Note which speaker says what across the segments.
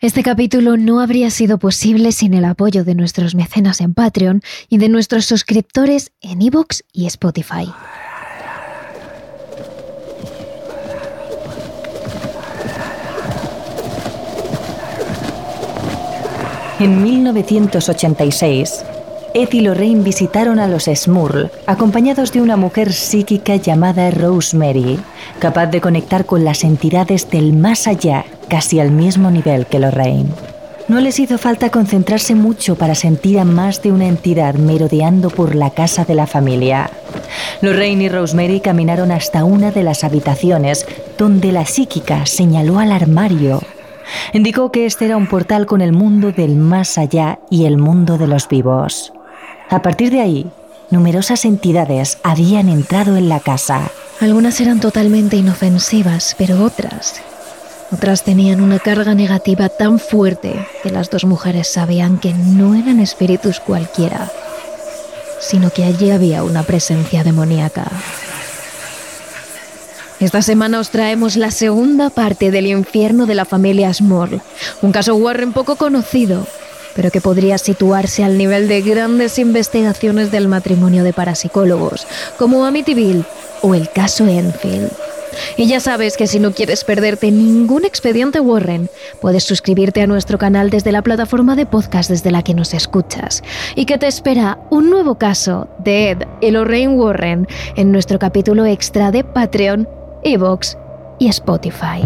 Speaker 1: Este capítulo no habría sido posible sin el apoyo de nuestros mecenas en Patreon y de nuestros suscriptores en Evox y Spotify.
Speaker 2: En 1986, Ed y Lorraine visitaron a los Smurl, acompañados de una mujer psíquica llamada Rosemary, capaz de conectar con las entidades del más allá, casi al mismo nivel que Lorraine. No les hizo falta concentrarse mucho para sentir a más de una entidad merodeando por la casa de la familia. Lorraine y Rosemary caminaron hasta una de las habitaciones donde la psíquica señaló al armario Indicó que este era un portal con el mundo del más allá y el mundo de los vivos. A partir de ahí, numerosas entidades habían entrado en la casa.
Speaker 1: Algunas eran totalmente inofensivas, pero otras... Otras tenían una carga negativa tan fuerte que las dos mujeres sabían que no eran espíritus cualquiera, sino que allí había una presencia demoníaca. Esta semana os traemos la segunda parte del infierno de la familia Small, un caso Warren poco conocido, pero que podría situarse al nivel de grandes investigaciones del matrimonio de parapsicólogos, como Amityville o el caso Enfield. Y ya sabes que si no quieres perderte ningún expediente Warren, puedes suscribirte a nuestro canal desde la plataforma de podcast desde la que nos escuchas. Y que te espera un nuevo caso de Ed y Lorraine Warren en nuestro capítulo extra de Patreon Evox y Spotify.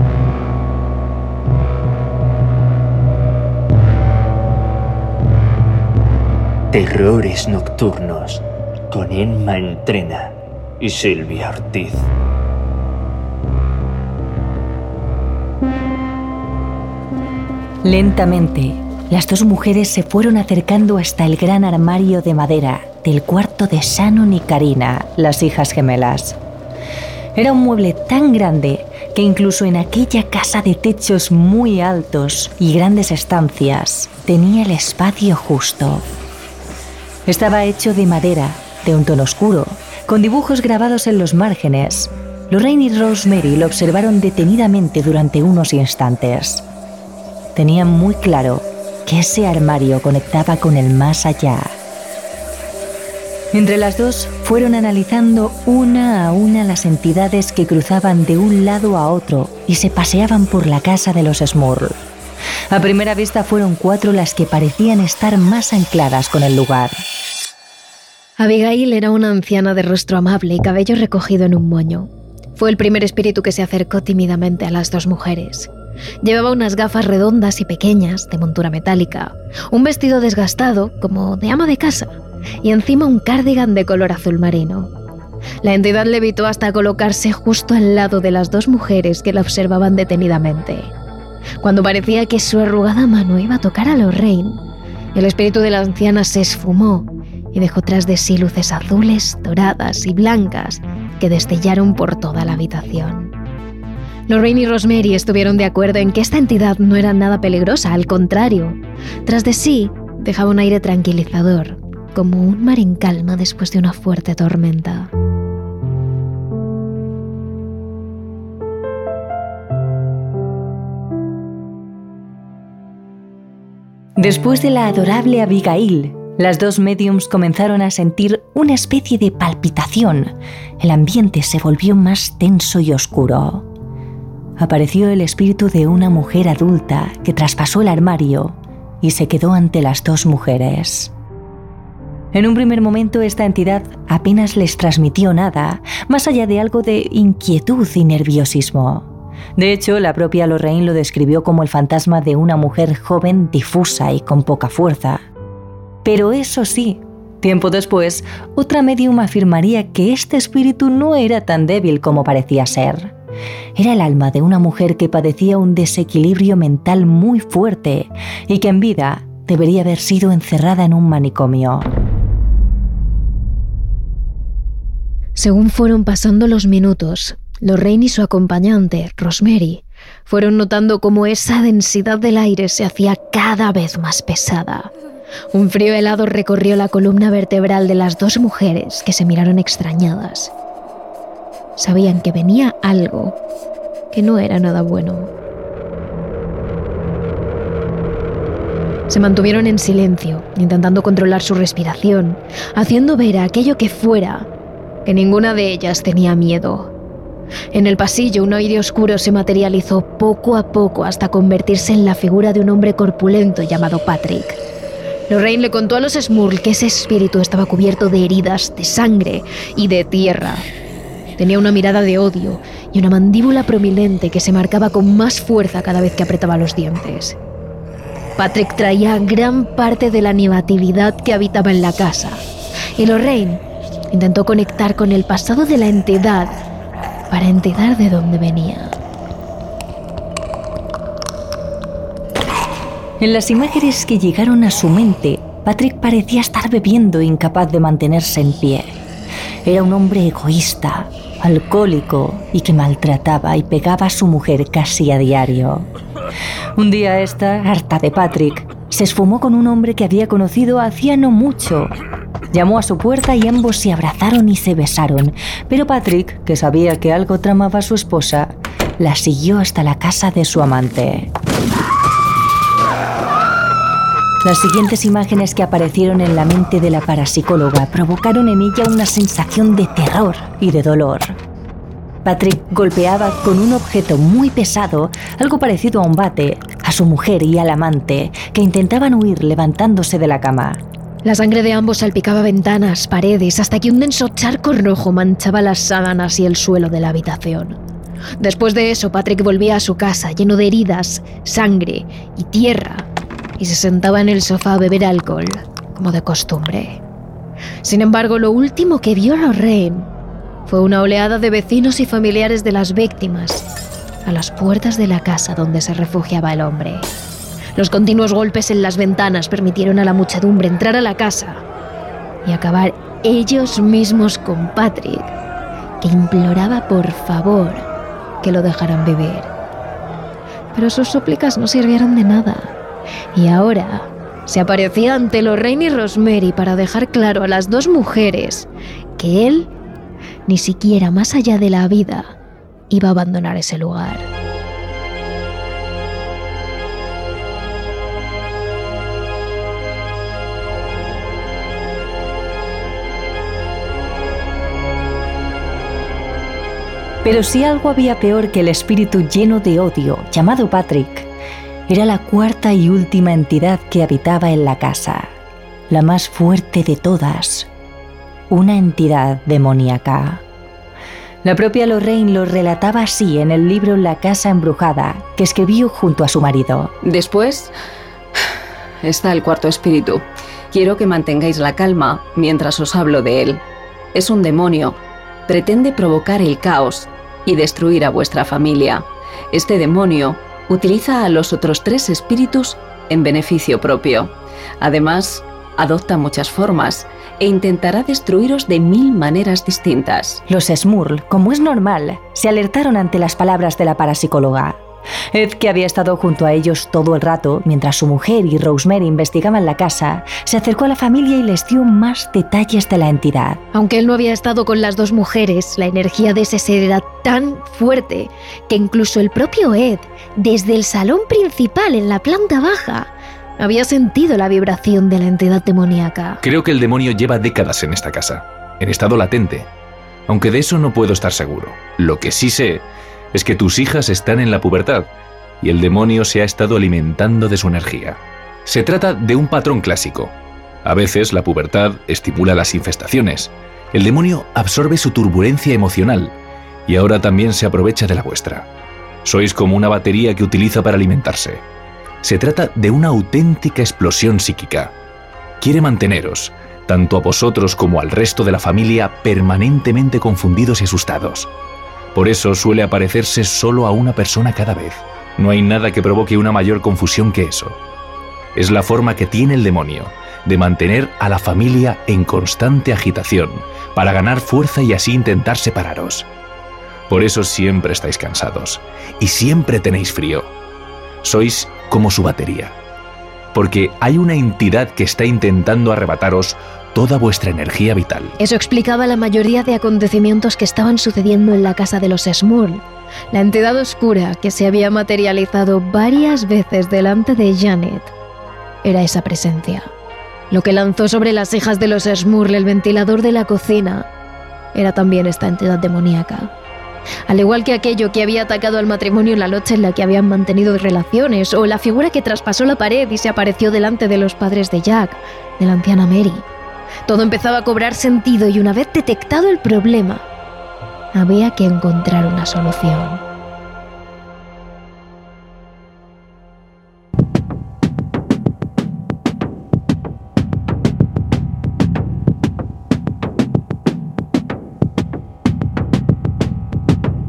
Speaker 3: Terrores Nocturnos con Emma Entrena y Silvia Ortiz.
Speaker 2: Lentamente, las dos mujeres se fueron acercando hasta el gran armario de madera del cuarto de Shannon y Karina, las hijas gemelas. Era un mueble tan grande que incluso en aquella casa de techos muy altos y grandes estancias tenía el espacio justo. Estaba hecho de madera, de un tono oscuro, con dibujos grabados en los márgenes. Lorraine y Rosemary lo observaron detenidamente durante unos instantes. Tenían muy claro que ese armario conectaba con el más allá. Entre las dos fueron analizando una a una las entidades que cruzaban de un lado a otro y se paseaban por la casa de los Smurl. A primera vista fueron cuatro las que parecían estar más ancladas con el lugar.
Speaker 1: Abigail era una anciana de rostro amable y cabello recogido en un moño. Fue el primer espíritu que se acercó tímidamente a las dos mujeres. Llevaba unas gafas redondas y pequeñas, de montura metálica, un vestido desgastado, como de ama de casa, y encima un cardigan de color azul marino. La entidad levitó hasta colocarse justo al lado de las dos mujeres que la observaban detenidamente. Cuando parecía que su arrugada mano iba a tocar a Lorraine, el espíritu de la anciana se esfumó y dejó tras de sí luces azules, doradas y blancas que destellaron por toda la habitación. Lorraine y Rosemary estuvieron de acuerdo en que esta entidad no era nada peligrosa, al contrario. Tras de sí, dejaba un aire tranquilizador, como un mar en calma después de una fuerte tormenta.
Speaker 2: Después de la adorable Abigail, las dos mediums comenzaron a sentir una especie de palpitación. El ambiente se volvió más tenso y oscuro. Apareció el espíritu de una mujer adulta que traspasó el armario y se quedó ante las dos mujeres. En un primer momento esta entidad apenas les transmitió nada, más allá de algo de inquietud y nerviosismo. De hecho, la propia Lorraine lo describió como el fantasma de una mujer joven, difusa y con poca fuerza. Pero eso sí, tiempo después, otra medium afirmaría que este espíritu no era tan débil como parecía ser. Era el alma de una mujer que padecía un desequilibrio mental muy fuerte y que en vida debería haber sido encerrada en un manicomio.
Speaker 1: Según fueron pasando los minutos, Lorraine y su acompañante, Rosemary, fueron notando cómo esa densidad del aire se hacía cada vez más pesada. Un frío helado recorrió la columna vertebral de las dos mujeres que se miraron extrañadas. Sabían que venía algo que no era nada bueno. Se mantuvieron en silencio, intentando controlar su respiración, haciendo ver a aquello que fuera que ninguna de ellas tenía miedo. En el pasillo un aire oscuro se materializó poco a poco hasta convertirse en la figura de un hombre corpulento llamado Patrick. Lorraine le contó a los Smurl que ese espíritu estaba cubierto de heridas, de sangre y de tierra. Tenía una mirada de odio y una mandíbula prominente que se marcaba con más fuerza cada vez que apretaba los dientes. Patrick traía gran parte de la negatividad que habitaba en la casa, y Lorraine intentó conectar con el pasado de la entidad para entender de dónde venía.
Speaker 2: En las imágenes que llegaron a su mente, Patrick parecía estar bebiendo incapaz de mantenerse en pie. Era un hombre egoísta, alcohólico y que maltrataba y pegaba a su mujer casi a diario. Un día esta, harta de Patrick, se esfumó con un hombre que había conocido hacía no mucho. Llamó a su puerta y ambos se abrazaron y se besaron, pero Patrick, que sabía que algo tramaba a su esposa, la siguió hasta la casa de su amante. Las siguientes imágenes que aparecieron en la mente de la parapsicóloga provocaron en ella una sensación de terror y de dolor. Patrick golpeaba con un objeto muy pesado, algo parecido a un bate, a su mujer y al amante, que intentaban huir levantándose de la cama.
Speaker 1: La sangre de ambos salpicaba ventanas, paredes, hasta que un denso charco rojo manchaba las sábanas y el suelo de la habitación. Después de eso, Patrick volvía a su casa lleno de heridas, sangre y tierra, y se sentaba en el sofá a beber alcohol, como de costumbre. Sin embargo, lo último que vio Lorraine fue una oleada de vecinos y familiares de las víctimas a las puertas de la casa donde se refugiaba el hombre. Los continuos golpes en las ventanas permitieron a la muchedumbre entrar a la casa y acabar ellos mismos con Patrick, que imploraba por favor que lo dejaran vivir. Pero sus súplicas no sirvieron de nada. Y ahora se aparecía ante Lorraine y Rosemary para dejar claro a las dos mujeres que él, ni siquiera más allá de la vida, iba a abandonar ese lugar.
Speaker 2: Pero si algo había peor que el espíritu lleno de odio, llamado Patrick, era la cuarta y última entidad que habitaba en la casa, la más fuerte de todas, una entidad demoníaca. La propia Lorraine lo relataba así en el libro La casa embrujada, que escribió junto a su marido.
Speaker 4: Después está el cuarto espíritu. Quiero que mantengáis la calma mientras os hablo de él. Es un demonio. Pretende provocar el caos y destruir a vuestra familia. Este demonio utiliza a los otros tres espíritus en beneficio propio. Además, adopta muchas formas e intentará destruiros de mil maneras distintas.
Speaker 2: Los Smurl, como es normal, se alertaron ante las palabras de la parapsicóloga. Ed, que había estado junto a ellos todo el rato, mientras su mujer y Rosemary investigaban la casa, se acercó a la familia y les dio más detalles de la entidad.
Speaker 1: Aunque él no había estado con las dos mujeres, la energía de ese ser era tan fuerte que incluso el propio Ed, desde el salón principal en la planta baja, había sentido la vibración de la entidad demoníaca.
Speaker 5: Creo que el demonio lleva décadas en esta casa, en estado latente. Aunque de eso no puedo estar seguro. Lo que sí sé es que tus hijas están en la pubertad y el demonio se ha estado alimentando de su energía. Se trata de un patrón clásico. A veces la pubertad estimula las infestaciones. El demonio absorbe su turbulencia emocional y ahora también se aprovecha de la vuestra. Sois como una batería que utiliza para alimentarse. Se trata de una auténtica explosión psíquica. Quiere manteneros, tanto a vosotros como al resto de la familia, permanentemente confundidos y asustados. Por eso suele aparecerse solo a una persona cada vez. No hay nada que provoque una mayor confusión que eso. Es la forma que tiene el demonio de mantener a la familia en constante agitación, para ganar fuerza y así intentar separaros. Por eso siempre estáis cansados y siempre tenéis frío. Sois como su batería. Porque hay una entidad que está intentando arrebataros toda vuestra energía vital.
Speaker 1: Eso explicaba la mayoría de acontecimientos que estaban sucediendo en la casa de los Smurl. La entidad oscura que se había materializado varias veces delante de Janet era esa presencia. Lo que lanzó sobre las hijas de los Smurl el ventilador de la cocina era también esta entidad demoníaca. Al igual que aquello que había atacado al matrimonio en la noche en la que habían mantenido relaciones, o la figura que traspasó la pared y se apareció delante de los padres de Jack, de la anciana Mary. Todo empezaba a cobrar sentido y una vez detectado el problema, había que encontrar una solución.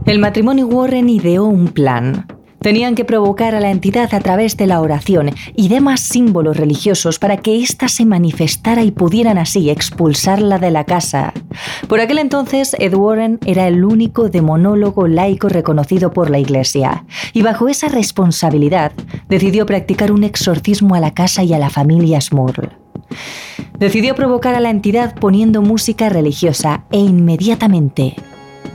Speaker 2: El matrimonio Warren ideó un plan. Tenían que provocar a la entidad a través de la oración y demás símbolos religiosos para que ésta se manifestara y pudieran así expulsarla de la casa. Por aquel entonces, Ed Warren era el único demonólogo laico reconocido por la Iglesia, y bajo esa responsabilidad decidió practicar un exorcismo a la casa y a la familia Smurl. Decidió provocar a la entidad poniendo música religiosa e inmediatamente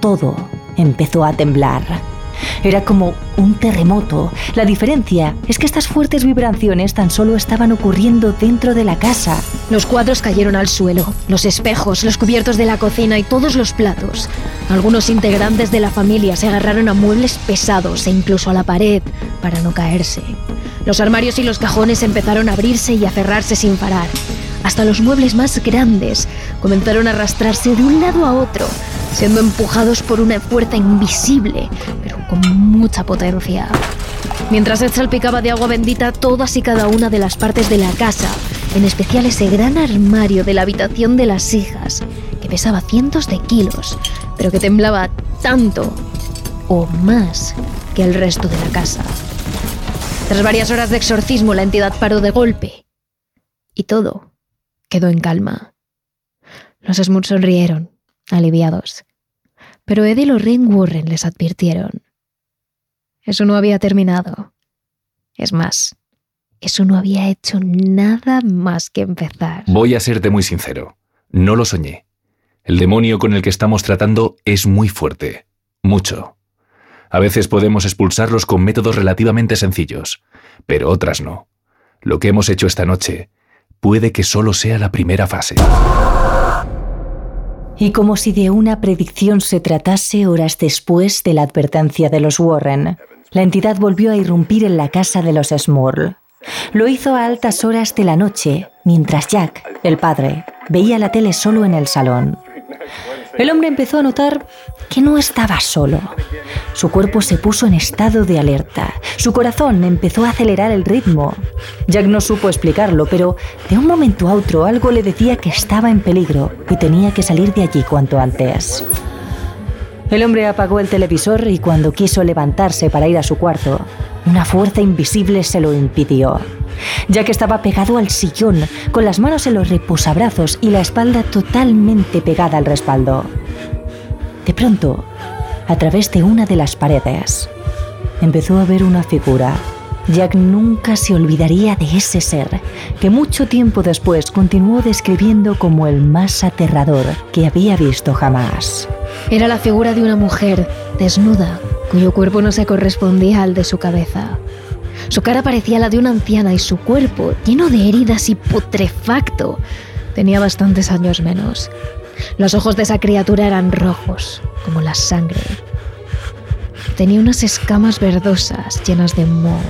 Speaker 2: todo empezó a temblar. Era como un terremoto. La diferencia es que estas fuertes vibraciones tan solo estaban ocurriendo dentro de la casa.
Speaker 1: Los cuadros cayeron al suelo, los espejos, los cubiertos de la cocina y todos los platos. Algunos integrantes de la familia se agarraron a muebles pesados e incluso a la pared para no caerse. Los armarios y los cajones empezaron a abrirse y a cerrarse sin parar. Hasta los muebles más grandes comenzaron a arrastrarse de un lado a otro, siendo empujados por una fuerza invisible, con mucha potencia. Mientras Ed salpicaba de agua bendita todas y cada una de las partes de la casa, en especial ese gran armario de la habitación de las hijas, que pesaba cientos de kilos, pero que temblaba tanto o más que el resto de la casa. Tras varias horas de exorcismo, la entidad paró de golpe y todo quedó en calma. Los Smooth sonrieron aliviados. Pero Ed y Lorraine Warren les advirtieron. Eso no había terminado. Es más, eso no había hecho nada más que empezar.
Speaker 5: Voy a serte muy sincero. No lo soñé. El demonio con el que estamos tratando es muy fuerte. Mucho. A veces podemos expulsarlos con métodos relativamente sencillos, pero otras no. Lo que hemos hecho esta noche puede que solo sea la primera fase.
Speaker 2: Y como si de una predicción se tratase horas después de la advertencia de los Warren, la entidad volvió a irrumpir en la casa de los Smurl. Lo hizo a altas horas de la noche, mientras Jack, el padre, veía la tele solo en el salón. El hombre empezó a notar que no estaba solo. Su cuerpo se puso en estado de alerta. Su corazón empezó a acelerar el ritmo. Jack no supo explicarlo, pero de un momento a otro algo le decía que estaba en peligro y tenía que salir de allí cuanto antes. El hombre apagó el televisor y cuando quiso levantarse para ir a su cuarto, una fuerza invisible se lo impidió. Jack estaba pegado al sillón, con las manos en los reposabrazos y la espalda totalmente pegada al respaldo. De pronto, a través de una de las paredes, empezó a ver una figura. Jack nunca se olvidaría de ese ser, que mucho tiempo después continuó describiendo como el más aterrador que había visto jamás.
Speaker 1: Era la figura de una mujer, desnuda, cuyo cuerpo no se correspondía al de su cabeza. Su cara parecía la de una anciana y su cuerpo, lleno de heridas y putrefacto, tenía bastantes años menos. Los ojos de esa criatura eran rojos, como la sangre. Tenía unas escamas verdosas llenas de moho.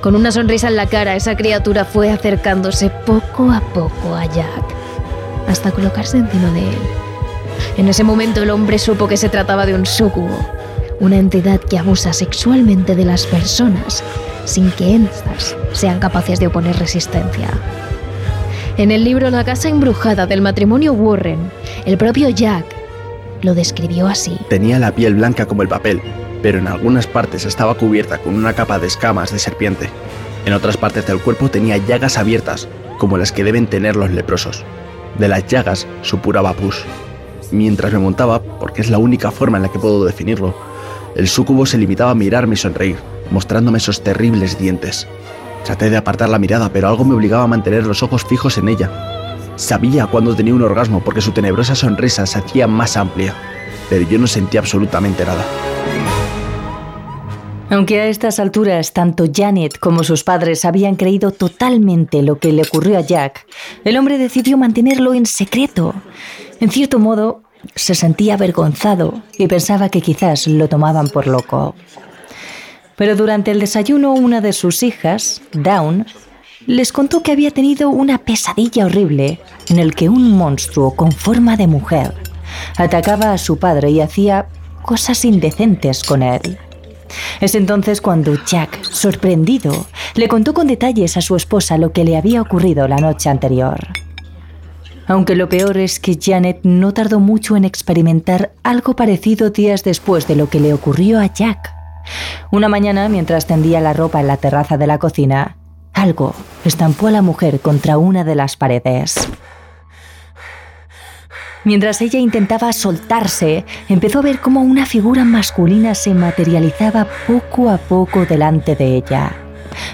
Speaker 1: Con una sonrisa en la cara, esa criatura fue acercándose poco a poco a Jack, hasta colocarse encima de él. En ese momento el hombre supo que se trataba de un sucubo, una entidad que abusa sexualmente de las personas sin que éstas sean capaces de oponer resistencia. En el libro La casa embrujada del matrimonio Warren, el propio Jack lo describió así.
Speaker 6: Tenía la piel blanca como el papel, pero en algunas partes estaba cubierta con una capa de escamas de serpiente. En otras partes del cuerpo tenía llagas abiertas, como las que deben tener los leprosos. De las llagas supuraba pus. Mientras me montaba, porque es la única forma en la que puedo definirlo, el súcubo se limitaba a mirarme y sonreír, mostrándome esos terribles dientes. Traté de apartar la mirada, pero algo me obligaba a mantener los ojos fijos en ella. Sabía cuando tenía un orgasmo porque su tenebrosa sonrisa se hacía más amplia, pero yo no sentía absolutamente nada.
Speaker 2: Aunque a estas alturas tanto Janet como sus padres habían creído totalmente lo que le ocurrió a Jack, el hombre decidió mantenerlo en secreto. En cierto modo, se sentía avergonzado y pensaba que quizás lo tomaban por loco. Pero durante el desayuno una de sus hijas, Dawn, les contó que había tenido una pesadilla horrible en el que un monstruo con forma de mujer atacaba a su padre y hacía cosas indecentes con él. Es entonces cuando Jack, sorprendido, le contó con detalles a su esposa lo que le había ocurrido la noche anterior. Aunque lo peor es que Janet no tardó mucho en experimentar algo parecido días después de lo que le ocurrió a Jack. Una mañana, mientras tendía la ropa en la terraza de la cocina, algo estampó a la mujer contra una de las paredes. Mientras ella intentaba soltarse, empezó a ver cómo una figura masculina se materializaba poco a poco delante de ella.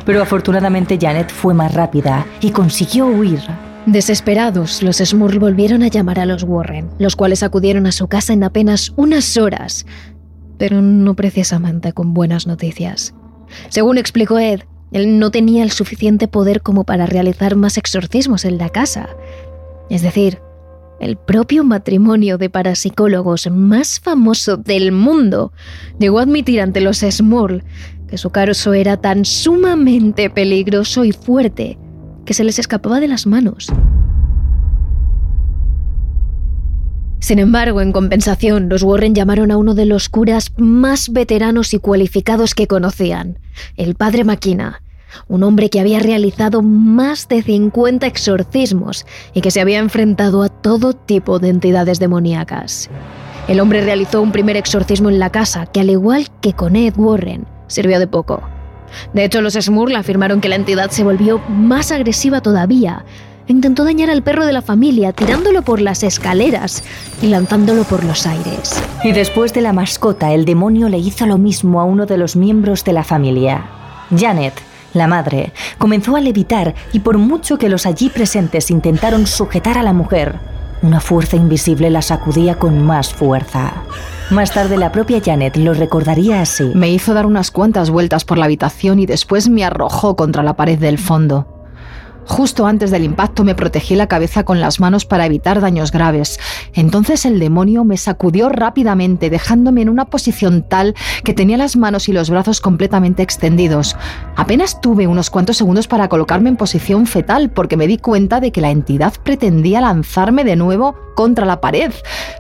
Speaker 2: Pero afortunadamente Janet fue más rápida y consiguió huir.
Speaker 1: Desesperados, los Smurl volvieron a llamar a los Warren, los cuales acudieron a su casa en apenas unas horas, pero no precisamente con buenas noticias. Según explicó Ed, él no tenía el suficiente poder como para realizar más exorcismos en la casa. Es decir, el propio matrimonio de parapsicólogos más famoso del mundo llegó a admitir ante los Smurl que su caso era tan sumamente peligroso y fuerte que se les escapaba de las manos. Sin embargo, en compensación, los Warren llamaron a uno de los curas más veteranos y cualificados que conocían, el padre Maquina, un hombre que había realizado más de 50 exorcismos y que se había enfrentado a todo tipo de entidades demoníacas. El hombre realizó un primer exorcismo en la casa que, al igual que con Ed Warren, sirvió de poco. De hecho, los Smurl afirmaron que la entidad se volvió más agresiva todavía. Intentó dañar al perro de la familia tirándolo por las escaleras y lanzándolo por los aires.
Speaker 2: Y después de la mascota, el demonio le hizo lo mismo a uno de los miembros de la familia. Janet, la madre comenzó a levitar y por mucho que los allí presentes intentaron sujetar a la mujer, una fuerza invisible la sacudía con más fuerza. Más tarde la propia Janet lo recordaría así.
Speaker 7: Me hizo dar unas cuantas vueltas por la habitación y después me arrojó contra la pared del fondo. Justo antes del impacto me protegí la cabeza con las manos para evitar daños graves. Entonces el demonio me sacudió rápidamente, dejándome en una posición tal que tenía las manos y los brazos completamente extendidos. Apenas tuve unos cuantos segundos para colocarme en posición fetal porque me di cuenta de que la entidad pretendía lanzarme de nuevo contra la pared,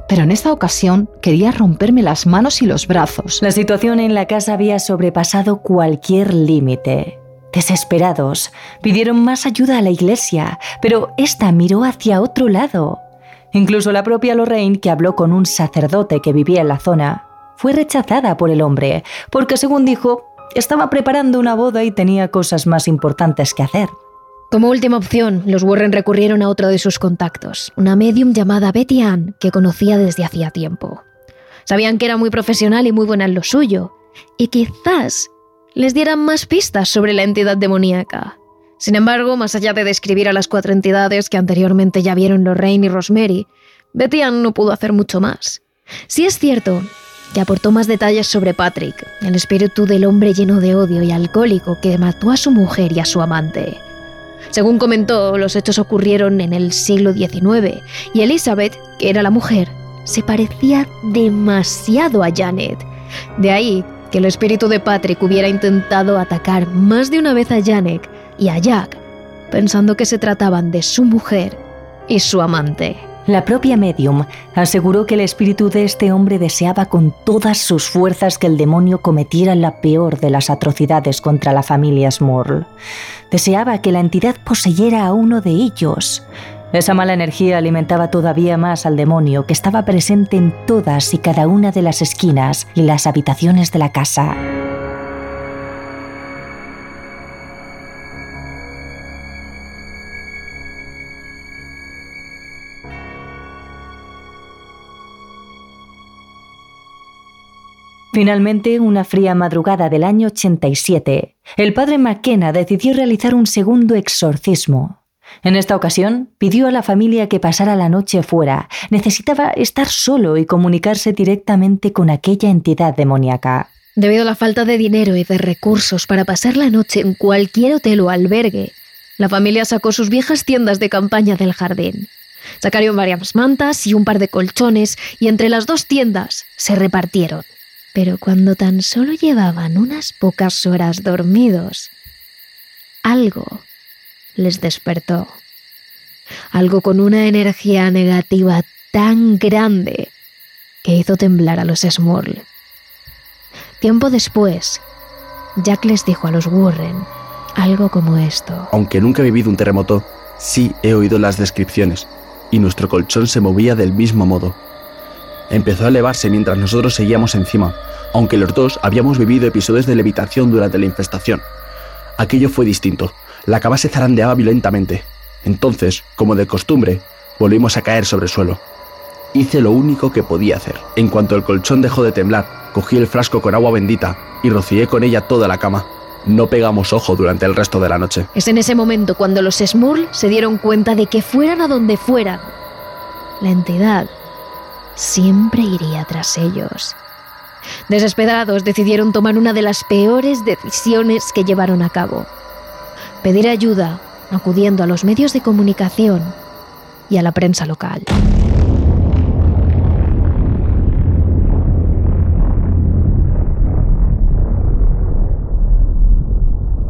Speaker 7: pero en esta ocasión quería romperme las manos y los brazos.
Speaker 2: La situación en la casa había sobrepasado cualquier límite. Desesperados, pidieron más ayuda a la iglesia, pero ésta miró hacia otro lado. Incluso la propia Lorraine, que habló con un sacerdote que vivía en la zona, fue rechazada por el hombre, porque según dijo, estaba preparando una boda y tenía cosas más importantes que hacer.
Speaker 1: Como última opción, los Warren recurrieron a otro de sus contactos, una medium llamada Betty Ann, que conocía desde hacía tiempo. Sabían que era muy profesional y muy buena en lo suyo, y quizás les dieran más pistas sobre la entidad demoníaca. Sin embargo, más allá de describir a las cuatro entidades que anteriormente ya vieron Lorraine y Rosemary, Betty no pudo hacer mucho más. Sí es cierto que aportó más detalles sobre Patrick, el espíritu del hombre lleno de odio y alcohólico que mató a su mujer y a su amante. Según comentó, los hechos ocurrieron en el siglo XIX y Elizabeth, que era la mujer, se parecía demasiado a Janet. De ahí que el espíritu de Patrick hubiera intentado atacar más de una vez a Janek y a Jack, pensando que se trataban de su mujer y su amante.
Speaker 2: La propia medium aseguró que el espíritu de este hombre deseaba con todas sus fuerzas que el demonio cometiera la peor de las atrocidades contra la familia Smurl. Deseaba que la entidad poseyera a uno de ellos, esa mala energía alimentaba todavía más al demonio que estaba presente en todas y cada una de las esquinas y las habitaciones de la casa. Finalmente, una fría madrugada del año 87, el padre McKenna decidió realizar un segundo exorcismo. En esta ocasión, pidió a la familia que pasara la noche fuera. Necesitaba estar solo y comunicarse directamente con aquella entidad demoníaca.
Speaker 1: Debido a la falta de dinero y de recursos para pasar la noche en cualquier hotel o albergue, la familia sacó sus viejas tiendas de campaña del jardín. Sacaron varias mantas y un par de colchones y entre las dos tiendas se repartieron. Pero cuando tan solo llevaban unas pocas horas dormidos, algo les despertó. Algo con una energía negativa tan grande que hizo temblar a los Smurl. Tiempo después, Jack les dijo a los Warren algo como esto.
Speaker 6: Aunque nunca he vivido un terremoto, sí he oído las descripciones, y nuestro colchón se movía del mismo modo. Empezó a elevarse mientras nosotros seguíamos encima, aunque los dos habíamos vivido episodios de levitación durante la infestación. Aquello fue distinto. La cama se zarandeaba violentamente. Entonces, como de costumbre, volvimos a caer sobre el suelo. Hice lo único que podía hacer. En cuanto el colchón dejó de temblar, cogí el frasco con agua bendita y rocié con ella toda la cama. No pegamos ojo durante el resto de la noche.
Speaker 1: Es en ese momento cuando los Smurl se dieron cuenta de que fueran a donde fueran, la entidad siempre iría tras ellos. Desesperados decidieron tomar una de las peores decisiones que llevaron a cabo. Pedir ayuda acudiendo a los medios de comunicación y a la prensa local.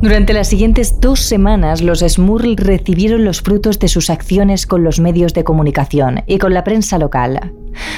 Speaker 2: Durante las siguientes dos semanas, los Smurl recibieron los frutos de sus acciones con los medios de comunicación y con la prensa local.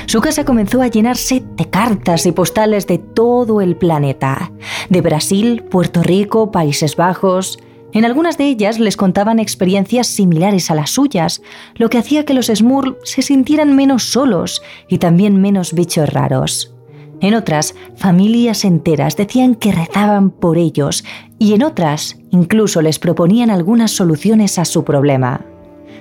Speaker 2: Su casa comenzó a llenarse de cartas y postales de todo el planeta, de Brasil, Puerto Rico, Países Bajos. En algunas de ellas les contaban experiencias similares a las suyas, lo que hacía que los Smurl se sintieran menos solos y también menos bichos raros. En otras, familias enteras decían que rezaban por ellos y en otras incluso les proponían algunas soluciones a su problema.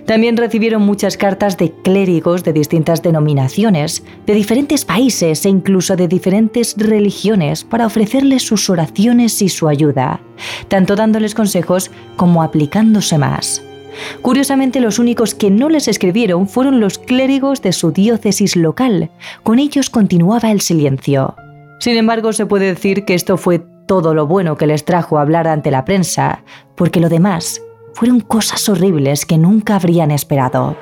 Speaker 2: También recibieron muchas cartas de clérigos de distintas denominaciones, de diferentes países e incluso de diferentes religiones para ofrecerles sus oraciones y su ayuda, tanto dándoles consejos como aplicándose más. Curiosamente, los únicos que no les escribieron fueron los clérigos de su diócesis local. Con ellos continuaba el silencio. Sin embargo, se puede decir que esto fue todo lo bueno que les trajo hablar ante la prensa, porque lo demás fueron cosas horribles que nunca habrían esperado.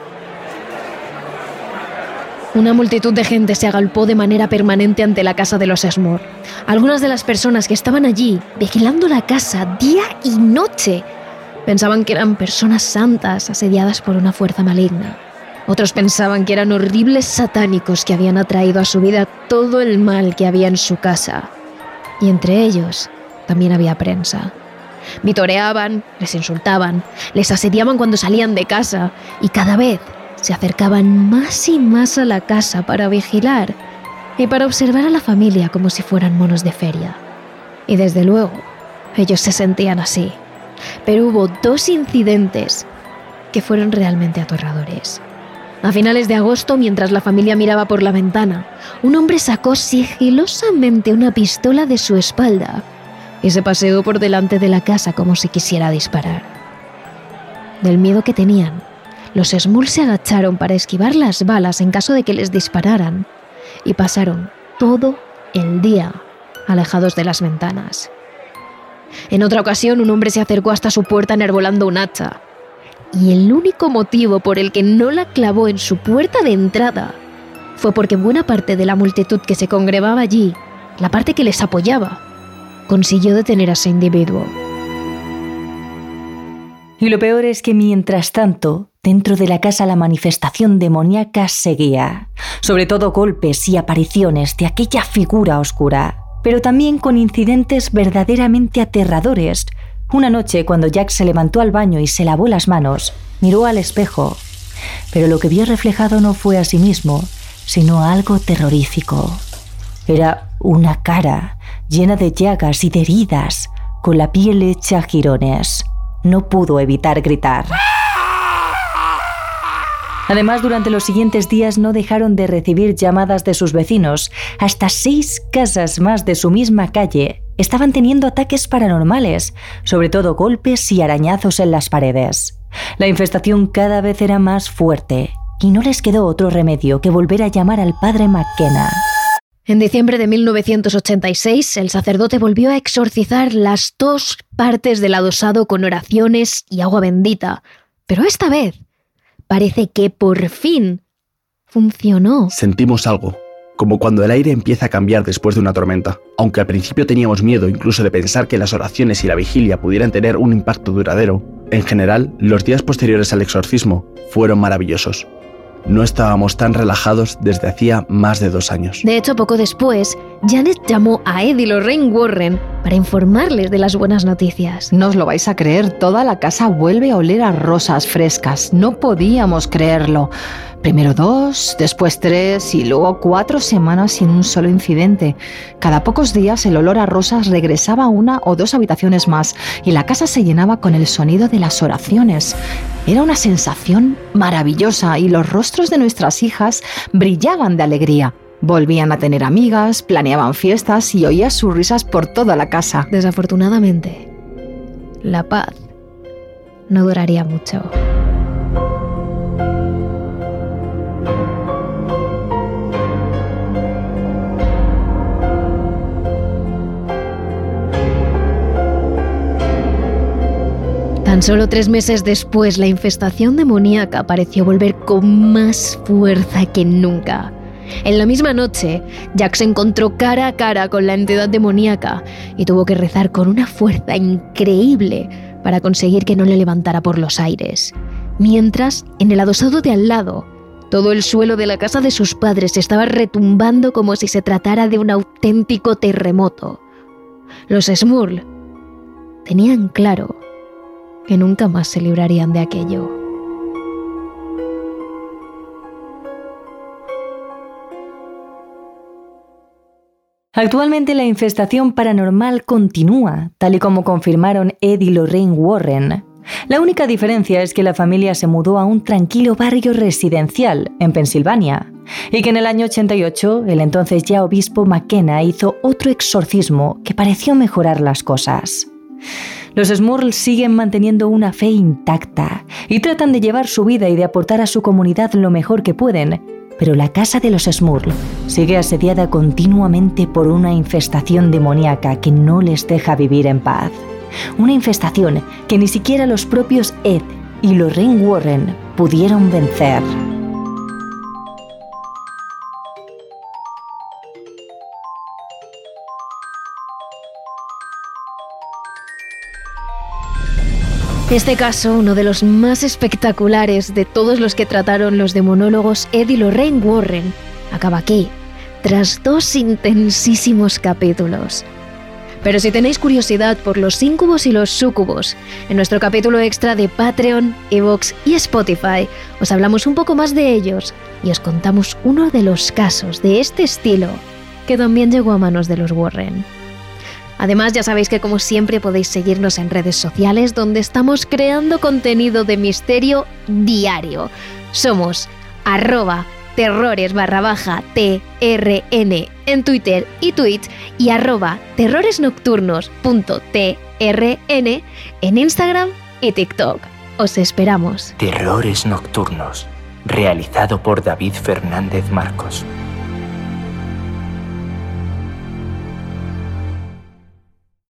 Speaker 1: Una multitud de gente se agolpó de manera permanente ante la casa de los Esmor. Algunas de las personas que estaban allí, vigilando la casa día y noche, pensaban que eran personas santas asediadas por una fuerza maligna. Otros pensaban que eran horribles satánicos que habían atraído a su vida todo el mal que había en su casa. Y entre ellos también había prensa. Vitoreaban, les insultaban, les asediaban cuando salían de casa y cada vez se acercaban más y más a la casa para vigilar y para observar a la familia como si fueran monos de feria. Y desde luego, ellos se sentían así. Pero hubo dos incidentes que fueron realmente aterradores. A finales de agosto, mientras la familia miraba por la ventana, un hombre sacó sigilosamente una pistola de su espalda y se paseó por delante de la casa como si quisiera disparar. Del miedo que tenían, los Smul se agacharon para esquivar las balas en caso de que les dispararan y pasaron todo el día alejados de las ventanas. En otra ocasión, un hombre se acercó hasta su puerta enarbolando un hacha. Y el único motivo por el que no la clavó en su puerta de entrada fue porque buena parte de la multitud que se congregaba allí, la parte que les apoyaba, consiguió detener a ese individuo.
Speaker 2: Y lo peor es que mientras tanto, dentro de la casa la manifestación demoníaca seguía, sobre todo golpes y apariciones de aquella figura oscura, pero también con incidentes verdaderamente aterradores. Una noche, cuando Jack se levantó al baño y se lavó las manos, miró al espejo, pero lo que vio reflejado no fue a sí mismo, sino algo terrorífico. Era una cara llena de llagas y de heridas, con la piel hecha a jirones. No pudo evitar gritar. Además, durante los siguientes días no dejaron de recibir llamadas de sus vecinos. Hasta seis casas más de su misma calle estaban teniendo ataques paranormales, sobre todo golpes y arañazos en las paredes. La infestación cada vez era más fuerte y no les quedó otro remedio que volver a llamar al padre McKenna.
Speaker 1: En diciembre de 1986, el sacerdote volvió a exorcizar las dos partes del adosado con oraciones y agua bendita, pero esta vez parece que por fin funcionó.
Speaker 6: Sentimos algo, como cuando el aire empieza a cambiar después de una tormenta. Aunque al principio teníamos miedo incluso de pensar que las oraciones y la vigilia pudieran tener un impacto duradero, en general, los días posteriores al exorcismo fueron maravillosos. No estábamos tan relajados desde hacía más de dos años.
Speaker 1: De hecho, poco después, Janet llamó a Ed y Lorraine Warren para informarles de las buenas noticias.
Speaker 7: No os lo vais a creer, toda la casa vuelve a oler a rosas frescas. No podíamos creerlo. Primero dos, después tres y luego cuatro semanas sin un solo incidente. Cada pocos días el olor a rosas regresaba a una o dos habitaciones más y la casa se llenaba con el sonido de las oraciones. Era una sensación maravillosa y los rostros de nuestras hijas brillaban de alegría. Volvían a tener amigas, planeaban fiestas y oía sus risas por toda la casa.
Speaker 1: Desafortunadamente, la paz no duraría mucho. Tan solo tres meses después, la infestación demoníaca pareció volver con más fuerza que nunca. En la misma noche, Jack se encontró cara a cara con la entidad demoníaca y tuvo que rezar con una fuerza increíble para conseguir que no le levantara por los aires. Mientras, en el adosado de al lado, todo el suelo de la casa de sus padres estaba retumbando como si se tratara de un auténtico terremoto. Los Smurl tenían claro que nunca más se librarían de aquello.
Speaker 2: Actualmente la infestación paranormal continúa, tal y como confirmaron Ed y Lorraine Warren. La única diferencia es que la familia se mudó a un tranquilo barrio residencial en Pensilvania y que en el año 88 el entonces ya obispo McKenna hizo otro exorcismo que pareció mejorar las cosas. Los Smurls siguen manteniendo una fe intacta y tratan de llevar su vida y de aportar a su comunidad lo mejor que pueden, pero la casa de los Smurl sigue asediada continuamente por una infestación demoníaca que no les deja vivir en paz. Una infestación que ni siquiera los propios Ed y Lorraine Warren pudieron vencer.
Speaker 1: Este caso, uno de los más espectaculares de todos los que trataron los demonólogos Ed y Lorraine Warren, acaba aquí, tras dos intensísimos capítulos. Pero si tenéis curiosidad por los incubos y los sucubos, en nuestro capítulo extra de Patreon, Evox y Spotify os hablamos un poco más de ellos y os contamos uno de los casos de este estilo que también llegó a manos de los Warren. Además, ya sabéis que como siempre podéis seguirnos en redes sociales donde estamos creando contenido de misterio diario. Somos arroba terrores barra baja TRN en Twitter y Twitch y arroba terroresnocturnos.trn en Instagram y TikTok. Os esperamos.
Speaker 3: Terrores Nocturnos, realizado por David Fernández Marcos.